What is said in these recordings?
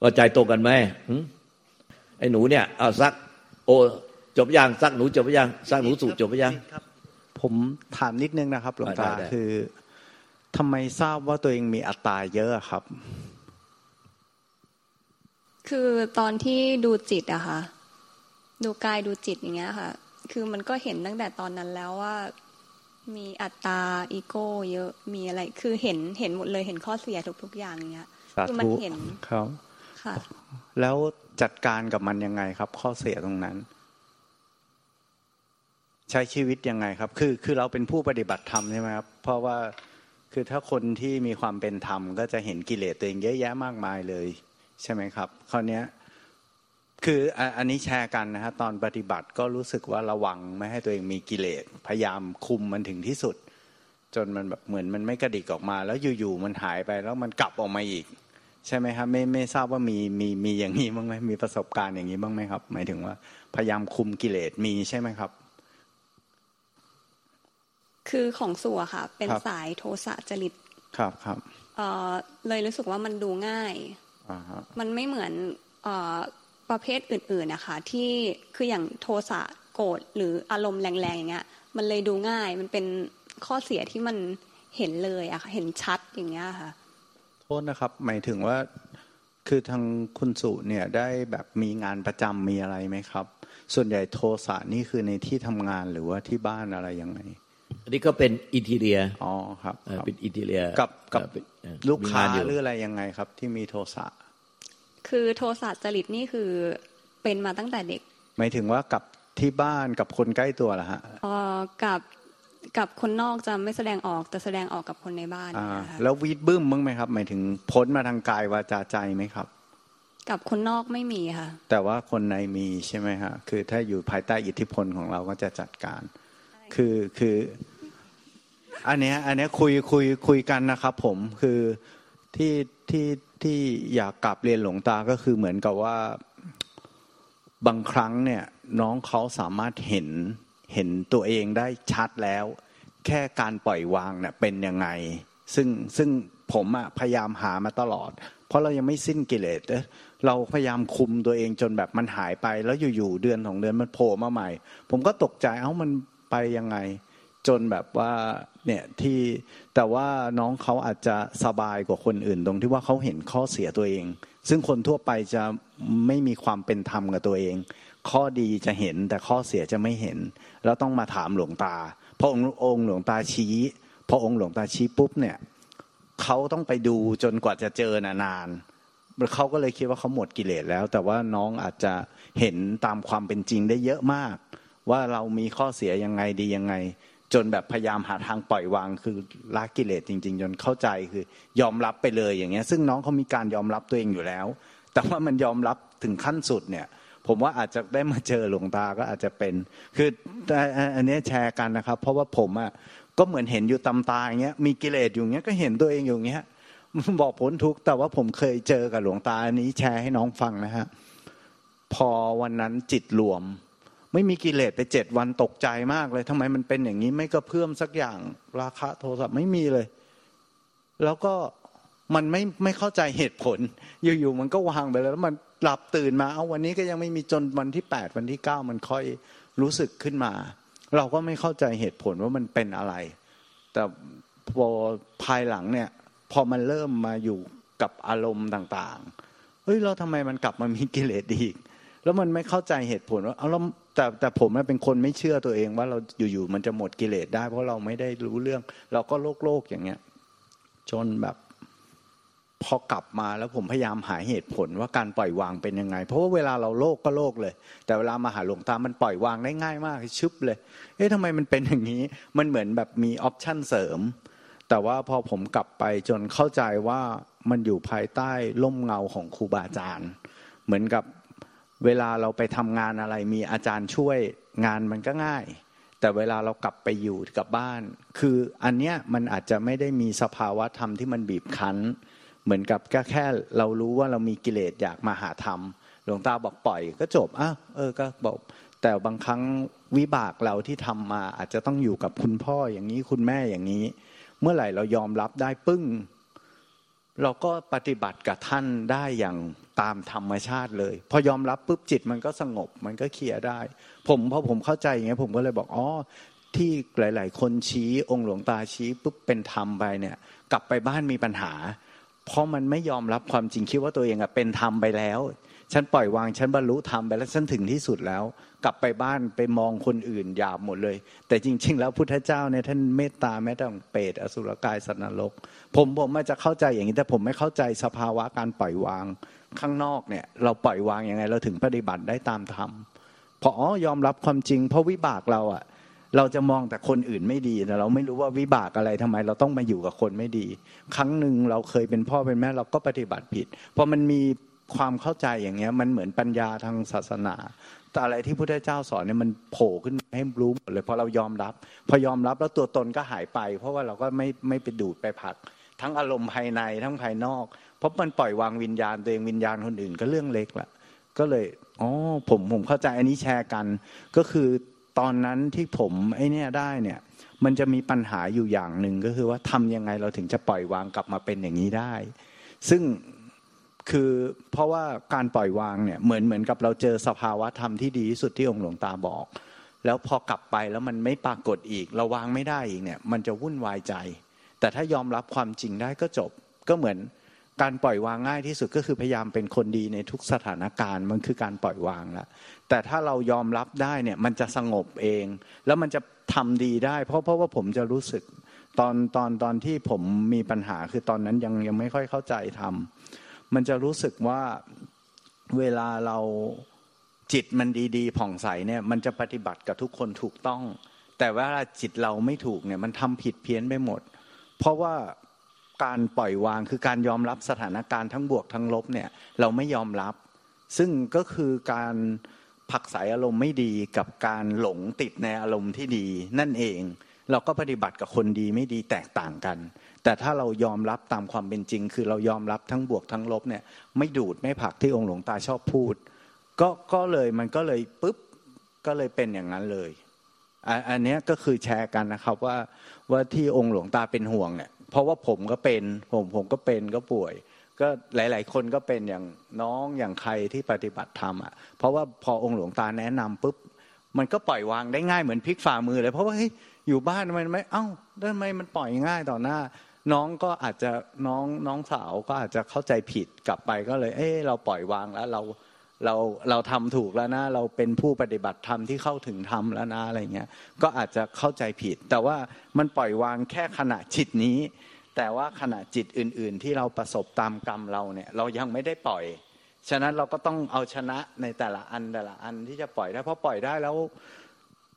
ก็ใจตรงกันไหมไอ้หนูเนี่ยเอาซัก โอจบยังซักหนูจบยังซักหนูสูจบยังผมถามนิดนึงนะครับ หลวงตาคือทำไมทราบว่าตัวเองมีอัตตาเยอะครับ คือตอนที่ดูจิตอะค่ะ ดูกายดูจิตอย่างเงี้ยค่ะ คือมันก็เห็นตั้งแต่ตอนนั้นแล้วว่ามีอัตตาอีโก้ เยอะมีอะไร คือเห็นเห็นหมดเลยเห็นข้อเสียทุกๆอย่างอย่างเงี้ยคือมันเห็นครับ ค่ะ แล้วจัดการกับมันยังไงครับ ข้อเสียตรงนั้น ใช้ชีวิตยังไงครับ คือคือเราเป็นผู้ปฏิบัติธรรมใช่ไหมครับ เพราะว่าคือถ้าคนที่มีความเป็นธรรม ก็จะเห็นกิเลสตัวเองเยอะแยะมากมายเลย ใช่ไหมครับคราวนี้คืออันนี้แชร์กันนะฮะตอนปฏิบัติก็รู้สึกว่าระวังไม่ให้ตัวเองมีกิเลสพยายามคุมมันถึงที่สุด จนมันแบบเหมือนมันไม่กระดิกออกมา แล้วอยู่ๆมันหายไปแล้วมันกลับออกมาอีก ใช่ไหมครับไม่ไม่ทราบว่ามีมีมีอย่างนี้บ้างไหมมีประสบการณ์อย่างนี้บ้างไหมครับ หมายถึงว่า พยายามคุมกิเลสมีใช่ไหมครับ คือของสัวค่ะ เป็นสายโทสะจริตครับครับเออเลยรู้สึกว่ามันดูง่ายมันไม่เหมือนเออประเภทอื่นๆนะคะที่คืออย่างโทสะโกรธหรืออารมณ์แรงๆอย่างเงี้ย มันเลยดูง่ายมันเป็นข้อเสียที่มันเห็นเลยอะค่ะเห็นชัดอย่างเงี้ยค่ะ โทษนะครับ หมายถึงว่าคือทางคุณสุเนี่ยได้แบบมีงานประจำมีอะไรไหมครับ ส่วนใหญ่โทสะนี่คือในที่ทำงานหรือว่าที่บ้านอะไรยังไง อันนี้ก็เป็นอินทีเรียอ๋อครับเป็นอินทีเรียกับกับลูกค้าหรืออะไรยังไงครับ ที่มีโทสะคือโทสะจริตนี่คือเป็นมาตั้งแต่เด็ก หมายถึงว่ากับที่บ้านกับคนใกล้ตัวเหรอฮะอ๋อกับ กับคนนอกจะไม่แสดงออกแต่แสดงออกกับคนในบ้านแล้ววีดบึ้มมั้งไหมครับ หมายถึงพ้นมาทางกายวาจาใจไหมครับ กับคนนอกไม่มีค่ะ แต่ว่าคนในมีใช่ไหมฮะคือถ้าอยู่ภายใต้อิทธิพลของเราก็จะจัดการ คือคือ อันเนี้ยอันเนี้ยคุยคุยคุยกันนะครับ ผมคือที่ที่ที่อยากกลับเรียนหลวงตาก็คือเหมือนกับว่าบางครั้งเนี่ย น้องเขาสามารถเห็น เห็นตัวเองได้ชัดแล้ว แค่การปล่อยวางเนี่ยเป็นยังไง ซึ่งซึ่งผมอะพยายามหามาตลอด เพราะเรายังไม่สิ้นกิเลสเราพยายามคุมตัวเองจนแบบมันหายไป แล้วอยู่ๆเดือนสองเดือนมันโผล่มาใหม่ ผมก็ตกใจเอ้ามันไปยังไง จนแบบว่าเนี่ยที่แต่ว่าน้องเขาอาจจะสบายกว่าคนอื่นตรงที่ว่าเขาเห็นข้อเสียตัวเอง ซึ่งคนทั่วไปจะไม่มีความเป็นธรรมกับตัวเอง ข้อดีจะเห็นแต่ข้อเสียจะไม่เห็น แล้วต้องมาถามหลวงตาพระองค์องค์หลวงตาชี้พระองค์หลวงตาชี้ปุ๊บเนี่ยเขาต้องไปดูจนกว่าจะเจอนานเขาก็เลยคิดว่าเขาหมดกิเลสแล้ว แต่ว่าน้องอาจจะเห็นตามความเป็นจริงได้เยอะมาก ว่าเรามีข้อเสียยังไงดียังไง จนแบบพยายามหาทางปล่อยวางคือละกิเลสจริง ๆ จนเข้าใจคือยอมรับไปเลยอย่างเงี้ย ซึ่งน้องเขามีการยอมรับตัวเองอยู่แล้ว แต่ว่ามันยอมรับถึงขั้นสุดเนี่ย ผมว่าอาจจะได้มาเจอหลวงตาก็อาจจะเป็น คืออันนี้แชร์กันนะครับ เพราะว่าผมอะก็เหมือนเห็นอยู่ตำตาอย่างเงี้ยมีกิเลสอยู่เงี้ยก็เห็นตัวเองอยู่เงี้ยบอกผลทุกแต่ว่าผมเคยเจอกับหลวงตาอันนี้แชร์ให้น้องฟังนะฮะพอวันนั้นจิตรวม ไม่มีกิเลสไปเจ็ดวันตกใจมากเลยทำไมมันเป็นอย่างนี้ไม่ก็เพิ่มสักอย่างราคาโทรศัพท์ไม่มีเลย แล้วก็ มันไม่ไม่เข้าใจเหตุผล อยู่ๆมันก็วางไปแล้วแล้วมันหลับตื่นมา เอาวันนี้ก็ยังไม่มีจนวันที่แปดวันที่เก้ามันค่อยรู้สึกขึ้นมา เราก็ไม่เข้าใจเหตุผลว่ามันเป็นอะไร แต่พอภายหลังเนี่ยพอมันเริ่มมาอยู่กับอารมณ์ต่างๆเฮ้ยเราทำไมมันกลับมามีกิเลสอีก แล้วมันไม่เข้าใจเหตุผลว่าเอาเราแต่แต่ผมเป็นคนไม่เชื่อตัวเองว่าเราอยู่ๆมันจะหมดกิเลสได้ เพราะเราไม่ได้รู้เรื่อง เราก็โลกโลกอย่างเงี้ย จนแบบ พอกลับมาแล้วผมพยายามหาเหตุผลว่าการปล่อยวางเป็นยังไง เพราะว่าเวลาเราโลกก็โลกเลย แต่เวลามาหาหลวงตามันปล่อยวางได้ง่ายมากชึบเลย เอ๊ะทำไมมันเป็นอย่างนี้ มันเหมือนแบบมีออปชั่นเสริม แต่ว่าพอผมกลับไปจนเข้าใจว่ามันอยู่ภายใต้ล่มเงาของครูบาอาจารย์ เหมือนกับเวลาเราไปทำงานอะไรมีอาจารย์ช่วยงานมันก็ง่าย แต่เวลาเรากลับไปอยู่กับบ้าน คืออันเนี้ยมันอาจจะไม่ได้มีสภาวะธรรมที่มันบีบคั้น เหมือนกับก็แค่เรารู้ว่าเรามีกิเลสอยากมาหาธรรมหลวงตาบอกปล่อยก็จบอะเออก็บอกแต่บางครั้งวิบากเราที่ทำมาอาจจะต้องอยู่กับคุณพ่ออย่างนี้คุณแม่อย่างนี้ เมื่อไหร่เรายอมรับได้ปึ้ง เราก็ปฏิบัติกับท่านได้อย่างตามธรรมชาติเลย พอยอมรับปุ๊บจิตมันก็สงบมันก็เคลียร์ได้ ผมพอผมเข้าใจอย่างเงี้ยผมก็เลยบอกอ๋อที่หลาย ๆ คนชี้องค์หลวงตาชี้ปุ๊บเป็นธรรมไปเนี่ย กลับไปบ้านมีปัญหา เพราะมันไม่ยอมรับความจริงคิดว่าตัวเองอะเป็นธรรมไปแล้ว ฉันปล่อยวางฉันบรรลุธรรมไปแล้วฉันถึงที่สุดแล้ว กลับไปบ้านไปมองคนอื่นหยาบหมดเลย แต่จริง ๆ แล้วพุทธเจ้าเนี่ยท่านเมตตาแม้แต่เปรตอสุรกายสัตว์นรก ผมผมอาจจะเข้าใจอย่างนี้แต่ผมไม่เข้าใจสภาวะการปล่อยวางข้างนอกเนี่ย เราปล่อยวางยังไงเราถึงปฏิบัติได้ตามธรรมพออ๋อยอมรับความจริง เพราะวิบากเราอะ เราจะมองแต่คนอื่นไม่ดีแต่เราไม่รู้ว่าวิบากอะไรทำไม เราต้องมาอยู่กับคนไม่ดี ครั้งหนึ่งเราเคยเป็นพ่อเป็นแม่เราก็ปฏิบัติผิดเพราะมันมีความเข้าใจอย่างเงี้ย มันเหมือนปัญญาทางศาสนา แต่อะไรที่พระเจ้าสอนเนี่ยมันโผล่ขึ้นให้รู้หมดเลยพอเรายอมรับ พอยอมรับแล้วตัวตนก็หายไป เพราะว่าเราก็ไม่ไม่ไปดูดไปผัก ทั้งอารมณ์ภายในทั้งภายนอก เพราะมันปล่อยวางวิญญาณตัวเองวิญญาณคนอื่นก็เรื่องเล็กละก็เลยอ๋อผมผมเข้าใจอันนี้แชร์กันก็คือ ตอนนั้นที่ผมไอ้นี่ได้เนี่ยมันจะมีปัญหาอยู่อย่างหนึ่งก็คือว่าทำยังไงเราถึงจะปล่อยวางกลับมาเป็นอย่างนี้ได้ ซึ่งคือเพราะว่าการปล่อยวางเนี่ยเหมือนเหมือนกับเราเจอสภาวะธรรมที่ดีที่สุดที่องค์หลวงตาบอก แล้วพอกลับไปแล้วมันไม่ปรากฏอีก เราวางไม่ได้อีกเนี่ยมันจะวุ่นวายใจ แต่ถ้ายอมรับความจริงได้ก็จบก็เหมือน การปล่อยวางง่ายที่สุดก็คือพยายามเป็นคนดีในทุกสถานการณ์มันคือการปล่อยวางแล้วแต่ถ้าเรายอมรับได้เนี่ยมันจะสงบเอง แล้วมันจะทำดีได้ เพราะเพราะว่าผมจะรู้สึกตอนตอนตอนที่ผมมีปัญหาคือตอนนั้นยังยังไม่ค่อยเข้าใจทำมันจะรู้สึกว่าเวลาเราจิตมันดีๆผ่องใสเนี่ยมันจะปฏิบัติกับทุกคนถูกต้อง แต่ว่าจิตเราไม่ถูกเนี่ยมันทำผิดเพี้ยนไปหมด เพราะว่า การปล่อยวางคือการยอมรับสถานการณ์ทั้งบวกทั้งลบเนี่ยเราไม่ยอมรับ ซึ่งก็คือการผักสายอารมณ์ไม่ดีกับการหลงติดในอารมณ์ที่ดี นั่นเอง เราก็ปฏิบัติกับคนดีไม่ดีแตกต่างกัน แต่ถ้าเรายอมรับตามความเป็นจริง คือเรายอมรับทั้งบวกทั้งลบเนี่ยไม่ดูดไม่ผักที่องค์หลวงตาชอบพูด ก็ก็เลยมันก็เลยปุ๊บก็เลยเป็นอย่างนั้นเลยอันนี้ก็คือแชร์กันนะครับว่าว่าที่องค์หลวงตาเป็นห่วงเนี่ย เพราะว่าผมก็เป็นผมผมก็เป็นก็ป่วย ก็หลาย ๆ คนก็เป็นอย่างน้องอย่างใครที่ปฏิบัติธรรมอะเพราะว่าพอองค์หลวงตาแนะนำปุ๊บมันก็ปล่อยวางได้ง่ายเหมือนพลิกฝ่ามือเลยเพราะว่าเฮ้ยอยู่บ้านมันไม่เอ้าทำไมมันปล่อยง่ายต่อหน้า น้องก็อาจจะน้องน้องสาวก็อาจจะเข้าใจผิดกลับไปก็เลย เอ้เราปล่อยวางแล้วเรา เราเราทำถูกแล้วนะ เราเป็นผู้ปฏิบัติธรรมที่เข้าถึงธรรมแล้วนะอะไรเงี้ยก็อาจจะเข้าใจผิด แต่ว่ามันปล่อยวางแค่ขณะจิตนี้ แต่ว่าขณะจิตอื่น ๆ ที่เราประสบตามกรรมเราเนี่ย เรายังไม่ได้ปล่อย ฉะนั้นเราก็ต้องเอาชนะในแต่ละอันแต่ละอันที่จะปล่อยได้เพราะปล่อยได้แล้ว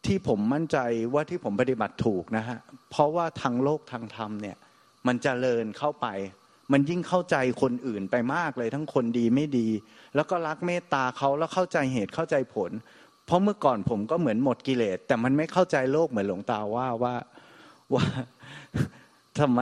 ที่ผมมั่นใจว่าที่ผมปฏิบัติถูกนะฮะเพราะว่าทางโลกทางธรรมเนี่ย มันจเจริญเข้าไป มันยิ่งเข้าใจคนอื่นไปมากเลยทั้งคนดีไม่ดี แล้วก็รักเมตตาเขาแล้วเข้าใจเหตุเข้าใจผล เพราะเมื่อก่อนผมก็เหมือนหมดกิเลสแต่มันไม่เข้าใจโลกเหมือนหลวงตาว่าว่าว่าทำไม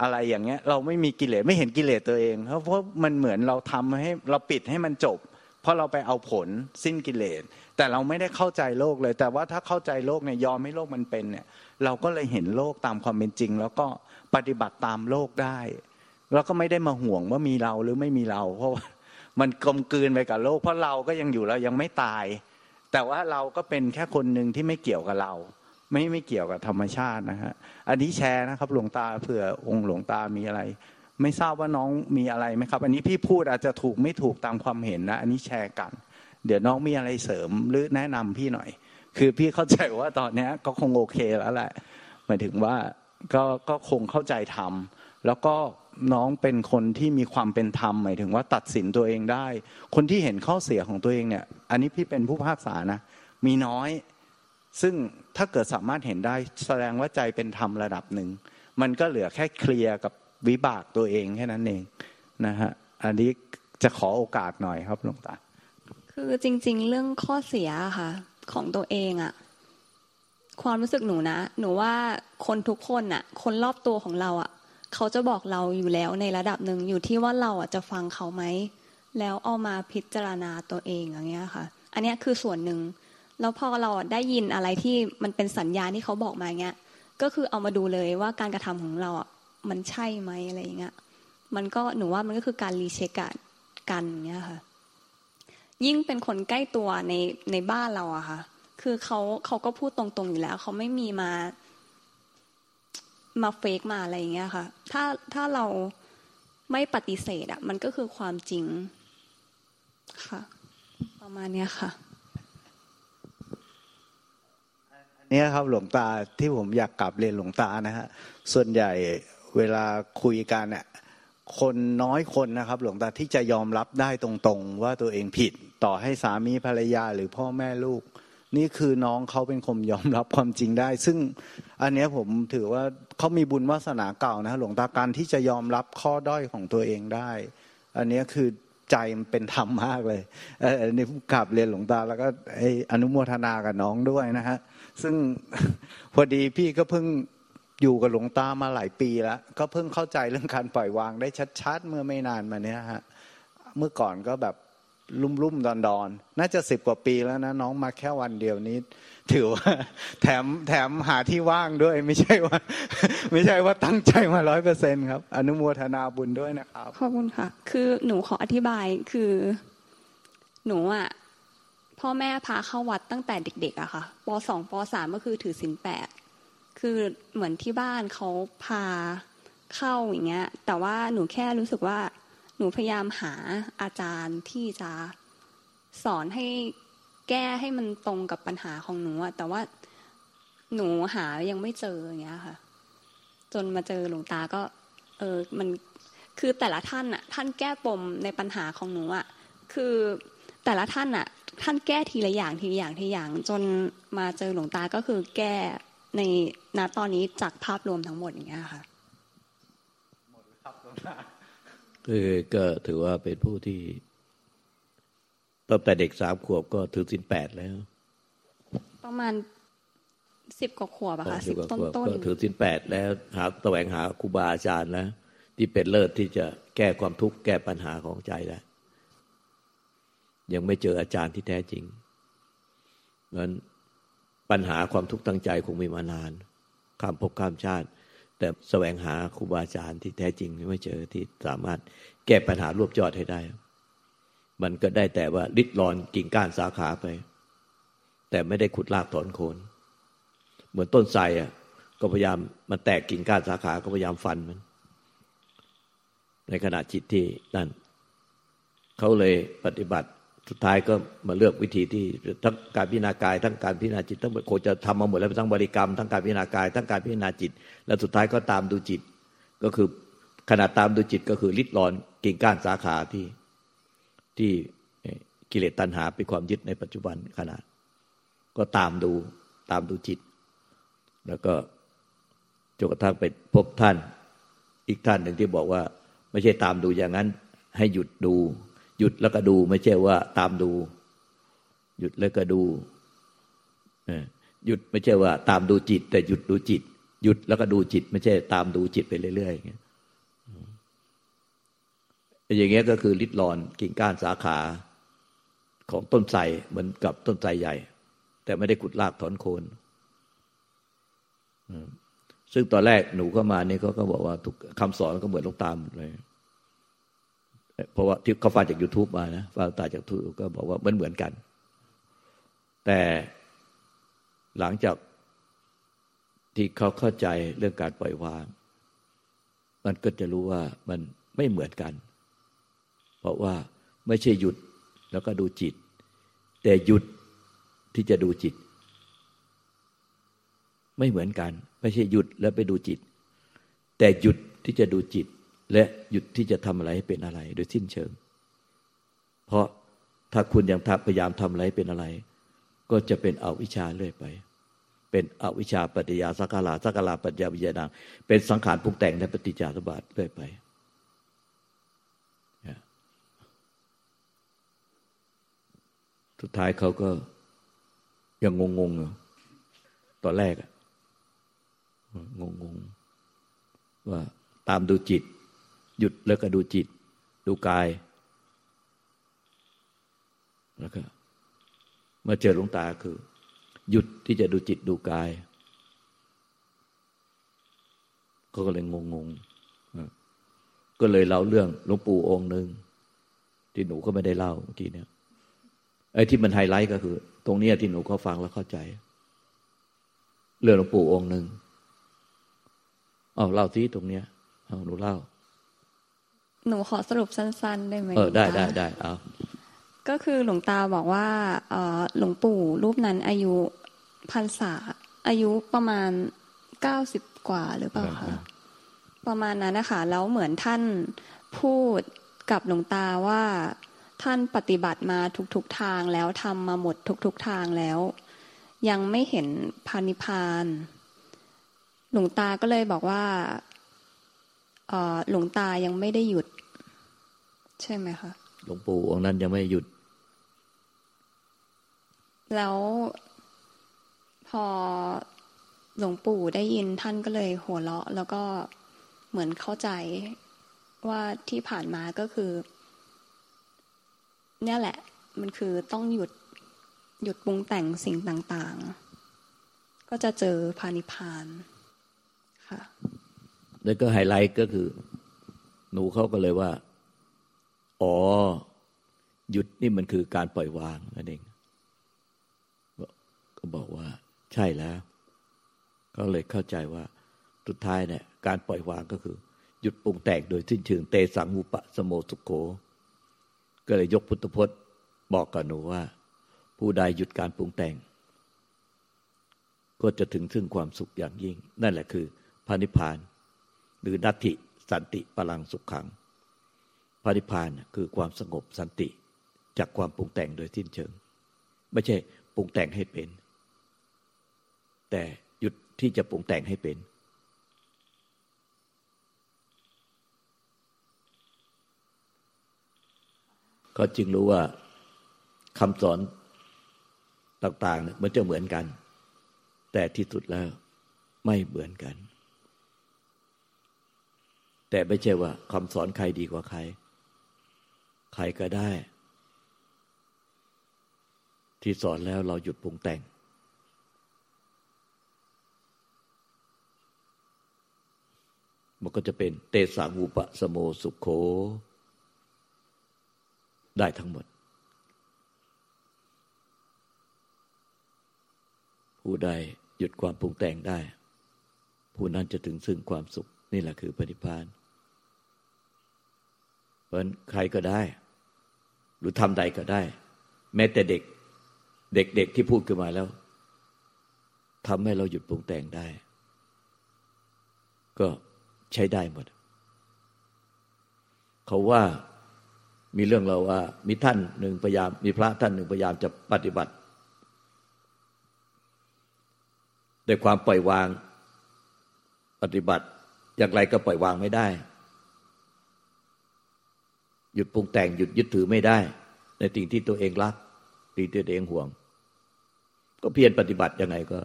อะไรอย่างเงี้ย เราไม่มีกิเลสไม่เห็นกิเลสตัวเองเพราะเพราะมันเหมือนเราทำให้เราปิดให้มันจบ เพราะเราไปเอาผลสิ้นกิเลสแต่เราไม่ได้เข้าใจโลกเลย แต่ว่าถ้าเข้าใจโลกเนี่ยยอมให้โลกมันเป็นเนี่ย เราก็เลยเห็นโลกตามความเป็นจริง แล้วก็ปฏิบัติตามโลกได้ แล้วก็ไม่ได้มาห่วงว่ามีเราหรือไม่มีเรา เพราะว่ามันกลมกลืนไปกับโลก เพราะเราก็ยังอยู่เรายังไม่ตาย แต่ว่าเราก็เป็นแค่คนหนึ่งที่ไม่เกี่ยวกับเรา ไม่ไม่เกี่ยวกับธรรมชาตินะฮะอันนี้แชร์นะครับหลวงตาเผื่อองค์หลวงตามีอะไร ไม่ทราบว่าน้องมีอะไรไหมครับ อันนี้พี่พูดอาจจะถูกไม่ถูกตามความเห็นนะ อันนี้แชร์กัน เดี๋ยวน้องมีอะไรเสริมหรือแนะนำพี่หน่อย คือพี่เข้าใจว่าตอนนี้ก็คงโอเคแล้วแหละหมายถึงว่าก็ก็คงเข้าใจทำแล้วก็ น้องเป็นคนที่มีความเป็นธรรมหมายถึงว่าตัดสินตัวเองได้ คนที่เห็นข้อเสียของตัวเองเนี่ย อันนี้พี่เป็นผู้ภาคษานะมีน้อย ซึ่งถ้าเกิดสามารถเห็นได้แสดงว่าใจเป็นธรรมระดับหนึ่ง มันก็เหลือแค่เคลียร์กับวิบากตัวเองแค่นั้นเองนะฮะอันนี้จะขอโอกาสหน่อยครับหลวงตาคือจริง ๆ เรื่องข้อเสียค่ะ ของตัวเองอะความรู้สึกหนูนะ หนูว่าคนทุกคนอะคนรอบตัวของเราอะ เขาจะบอกเราอยู่แล้วในระดับหนึ่งอยู่ที่ว่าเราอะจะฟังเขาไหมแล้วเอามาพิจารณาตัวเองอย่างเงี้ยค่ะ อันนี้คือส่วนหนึ่งแล้วพอเราได้ยินอะไรที่มันเป็นสัญญาณที่เขาบอกมาเงี้ย ก็คือเอามาดูเลยว่าการกระทำของเราอะมันใช่ไหมอะไรอย่างเงี้ยมันก็หนูว่ามันก็คือการรีเช็คกันเนี้ยค่ะ ยิ่งเป็นคนใกล้ตัวในในบ้านเราอะค่ะ คือเขาเขาก็พูดตรงๆอยู่แล้วเขาไม่มีมา มาเฟกมาอะไรอย่างเงี้ยค่ะ ถ้าถ้าเราไม่ปฏิเสธอะมันก็คือความจริงค่ะ ประมาณเนี้ยค่ะเนี่ยครับหลวงตาที่ผมอยากกลับเรียนหลวงตานะฮะส่วนใหญ่เวลาคุยกันเนี่ยคนน้อยคนนะครับ หลวงตาที่จะยอมรับได้ตรงๆ ว่าตัวเองผิดต่อให้สามีภรรยาหรือพ่อแม่ลูก นี่คือน้องเขาเป็นคนยอมรับความจริงได้ ซึ่งอันนี้ผมถือว่า เขามีบุญวาสนาเก่านะหลวงตาการที่จะยอมรับข้อด้อยของตัวเองได้ อันนี้คือใจมันเป็นธรรมมากเลยอันนี้กลับเรียนหลวงตาแล้วก็อนุโมทนากับน้องด้วยนะฮะซึ่งพอดีพี่ก็เพิ่งอยู่กับหลวงตามาหลายปีแล้ว ก็เพิ่งเข้าใจเรื่องการปล่อยวางได้ชัดๆ เมื่อไม่นานมาเนี้ยฮะเมื่อก่อนก็แบบ ลุ่มลุ่มดอนดอนน่าจะสิบกว่าปีแล้วนะน้องมาแค่วันเดียวนี้ ถือว่าแถมแถมหาที่ว่างด้วย ไม่ใช่ว่า ไม่ใช่ว่าตั้งใจมาร้อยเปอร์เซ็นครับ อนุโมทนาบุญด้วยนะครับ ขอบคุณค่ะ คือหนูขออธิบายคือ หนูอะพ่อแม่พาเข้าวัดตั้งแต่เด็ก ๆอะค่ะปสองปสามก็คือถือศีลแปดคือเหมือนที่บ้านเขาพาเข้าอย่างเงี้ย แต่ว่าหนูแค่รู้สึกว่า หนูพยายามหาอาจารย์ที่จะสอนให้แก้ให้มันตรงกับปัญหาของหนูอะแต่ว่าหนูหายังไม่เจออย่างเงี้ยค่ะ จนมาเจอหลวงตาก็ เออมันคือแต่ละท่านอะท่านแก้ปมในปัญหาของหนูอะคือแต่ละท่านอะท่านแก้ทีละอย่างทีละอย่างทีละอย่าง จนมาเจอหลวงตาก็คือแก้ในณตอนนี้จากภาพรวมทั้งหมดอย่างเงี้ยค่ะคื อก็ถือว่าเป็นผู้ที่ตั้งแต่เด็กสามขวบก็ถือสินแปดแล้ว ประมาณสิบกว่าขวบอะค่ะสิบต้นต้นก็ถือสินแปดแล้วหาแสวงหาครูบาอาจารย์แล้วที่เป็นเลิศที่จะแก้ความทุกข์แก้ปัญหาของใจแล้วยังไม่เจออาจารย์ที่แท้จริงงั้นปัญหาความทุกข์ตั้งใจคงมีมานานข้ามภพข้ามชาติ แต่แสวงหาครูบาอาจารย์ที่แท้จริงไม่เจอที่สามารถแก้ปัญหารวบยอดให้ได้ มันก็ได้แต่ว่าลิดรอนกิ่งก้านสาขาไป แต่ไม่ได้ขุดรากถอนโคน เหมือนต้นไทรอะ ก็พยายามมันแตกกิ่งก้านสาขาก็พยายามฟันมัน ในขณะจิตที่นั่นเขาเลยปฏิบัติ สุดท้ายก็มาเลือกวิธีที่ทั้งการพิจารณากาย ทั้งการพิจารณาจิตทั้งโคจะทำมาหมดแล้วทั้งบริกรรมทั้งการพิจารณากาย ทั้งการพิจารณาจิต แล้วสุดท้ายก็ตามดูจิต ก็คือขณะตามดูจิตก็คือลิดรอนกิ่งก้านสาขาที่ที่กิเลสตัณหาเป็นความยึดในปัจจุบันขณะ ก็ตามดูตามดูจิต แล้วก็จนกระทั่งไปพบท่านอีกท่านหนึ่งที่บอกว่า ไม่ใช่ตามดูอย่างนั้น ให้หยุดดู หยุดแล้วก็ดูไม่ใช่ว่า ตามดู หยุดแล้วก็ดูหยุดไม่ใช่ว่า ตามดูจิต แต่หยุดดูจิต หยุดแล้วก็ดูจิต ไม่ใช่ ตามดูจิตไปเรื่อยๆอย่างเงี้ยอย่างเงี้ยก็คือลิดรอนกิ่งก้านสาขาของต้นไทรเหมือนกับต้นไทรใหญ่ แต่ไม่ได้ขุดรากถอนโคนซึ่งตอนแรกหนูเข้ามานี่เขาก็บอกว่าทุกคำสอนก็เหมือนลงตามเลย เพราะว่าที่เขาฟังจาก YouTube มานะฟังตาจากทูก็บอกว่ามันเหมือนกัน แต่หลังจากที่เขาเข้าใจเรื่องการปล่อยวาง มันก็จะรู้ว่ามันไม่เหมือนกัน เพราะว่าไม่ใช่หยุดแล้วก็ดูจิต แต่หยุดที่จะดูจิต ไม่เหมือนกัน ไม่ใช่หยุดแล้วไปดูจิต แต่หยุดที่จะดูจิต และหยุดที่จะทำอะไรให้เป็นอะไร โดยสิ้นเชิง เพราะถ้าคุณยังพยายามทำอะไรเป็นอะไร ก็จะเป็นอวิชชาเรื่อยไป เป็นอวิชชาปฏิยาสักการะสักการะปัญญาวิญญาณเป็นสังขารปรุงแต่งในปฏิจจสมบัติเรื่อยไปสุดท้ายเขาก็ยังงงๆตอนแรกงงๆว่าตามดูจิต หยุดแล้วก็ดูจิต ดูกาย แล้วก็มาเจอหลวงตาคือ หยุดที่จะดูจิตดูกายเขาก็เลยงงงก็เลยเล่าเรื่องหลวงปู่องค์หนึ่งที่หนูก็ไม่ได้เล่าเมื่อกี้เนี่ยไอ้ที่มันไฮไลท์ก็คือ ตรงนี้ที่หนูเขาฟังแล้วเข้าใจ เรื่องหลวงปู่องค์หนึ่งเอาเล่าที่ตรงเนี้ยเอาหนูเล่า หนูขอสรุปสั้น ๆ ได้ไหมเออได้ได้ได้เอาก็คือหลวงตาบอกว่าหลวงปู่รูปนั้นอายุพรรษาอายุประมาณเก้าสิบกว่าหรือเปล่าคะประมาณนั้นนะคะแล้วเหมือนท่านพูดกับหลวงตาว่าท่านปฏิบัติมาทุกๆทางแล้วทำมาหมดทุกๆทางแล้ว ยังไม่เห็นพานิพาน หลวงตาก็เลยบอกว่า หลวงตายังไม่ได้หยุด ใช่ไหมคะหลวงปู่องค์นั้นยังไม่หยุด แล้วพอหลวงปู่ได้ยินท่านก็เลยหัวเราะ แล้วก็เหมือนเข้าใจว่าที่ผ่านมาก็คือ เนี่ยแหละ มันคือต้องหยุดหยุดปรุงแต่งสิ่งต่าง ๆ ก็จะเจอพานิพานค่ะ แล้วก็ไฮไลท์ก็คือ หนูเขาก็เลยว่า อ๋อ หยุดนี่มันคือการปล่อยวางนั่นเองก็บอกว่า ใช่แล้ว ก็เลยเข้าใจว่าสุดท้ายเนี่ย การปล่อยวางก็คือ หยุดปรุงแต่งโดยสิ้นเชิงเตสังมุปะสโมสุโข ก็เลยยกพุทธพจน์ บอกกับหนูว่า ผู้ใดหยุดการปรุงแต่ง ก็จะถึงซึ่งความสุขอย่างยิ่ง นั่นแหละคือพระนิพพาน หรือนัตติสันติพลังสุขขังพระนิพพานคือความสงบสันติจากความปรุงแต่งโดยสิ้นเชิง ไม่ใช่ปรุงแต่งให้เป็น แต่หยุดที่จะปรุงแต่งให้เป็น ก็จึงรู้ว่าคำสอนต่างๆมันจะเหมือนกัน แต่ที่สุดแล้วไม่เหมือนกัน แต่ไม่ใช่ว่าคำสอนใครดีกว่าใคร ใครก็ได้ ที่สอนแล้วเราหยุดปรุงแต่ง มันก็จะเป็นเตสาวูปะสโมสุขโข ได้ทั้งหมด ผู้ใดหยุดความปรุงแต่งได้ ผู้นั้นจะถึงซึ่งความสุขนี่แหละคือปฏิพาน เพราะใครก็ได้ หรือทำใดก็ได้ แม้แต่เด็ก เด็กๆที่พูดขึ้นมาแล้วทำให้เราหยุดปรุงแต่งได้ ก็ใช้ได้หมด เขาว่ามีเรื่องเราว่า มีท่านหนึ่งพยายาม มีพระท่านหนึ่งพยายามจะปฏิบัติด้วยความปล่อยวาง ปฏิบัติ อย่างไรก็ปล่อยวางไม่ได้ หยุดปรุงแต่งหยุดยึดถือไม่ได้ ในสิ่งที่ตัวเองรักสิ่งที่ตัวเองห่วง ก็เพียรปฏิบัติยังไงก็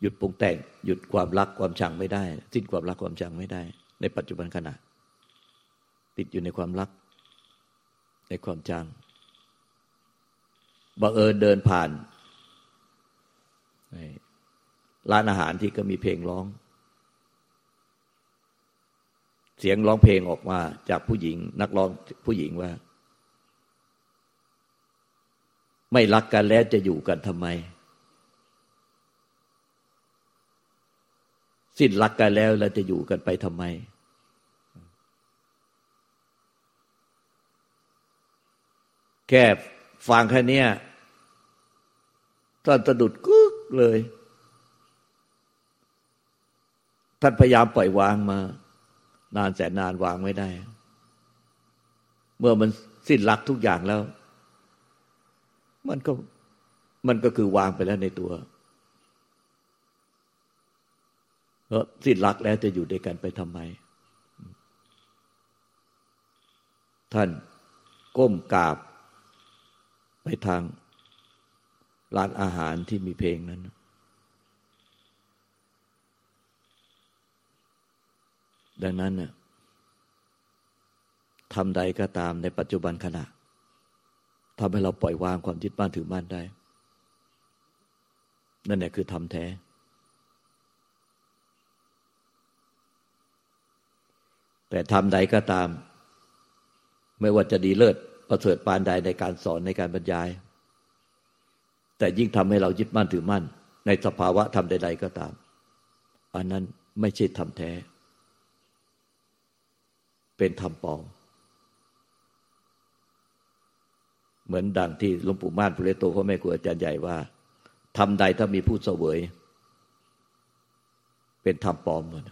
หยุดปรุงแต่ง หยุดความรักความชังไม่ได้ สิ้นความรักความชังไม่ได้ ในปัจจุบันขณะ ติดอยู่ในความรัก ในความจังบังเอิญเดินผ่านร้านอาหารที่ก็มีเพลงร้อง เสียงร้องเพลงออกมาจากผู้หญิง นักร้องผู้หญิงว่า ไม่รักกันแล้วจะอยู่กันทำไม สิ้นรักกันแล้วเราจะอยู่กันไปทำไม แค่ฟังแค่นี้ท่านสะดุดกึกเลย ท่านพยายามปล่อยวางมา นานแสนนานวางไม่ได้ เมื่อมันสิ้นหลักทุกอย่างแล้ว มันก็มันก็คือวางไปแล้วในตัวเพราะสิ้นหลักแล้วจะอยู่ด้วยกันไปทำไม ท่านก้มกราบ ไปทางร้านอาหารที่มีเพลงนั้น ดังนั้นเนี่ยทำใดก็ตามในปัจจุบันขณะทำให้เราปล่อยวางความยึดบ้านถือบ้านได้ นั่นแหละคือทำแท้ แต่ทำใดก็ตาม ไม่ว่าจะดีเลิศประเสริฐปานใดในการสอนในการบรรยาย แต่ยิ่งทำให้เรายึดมั่นถือมั่น ในสภาวะทำใด ๆ ก็ตาม อันนั้นไม่ใช่ทำแท้ เป็นธรรมปลอมเหมือนดังที่หลวงปู่ม่านพุเรโตเขาแม่ครูอาจารย์ใหญ่ว่าทำใดถ้ามีผู้เสวย เป็นธรรมปลอมหมด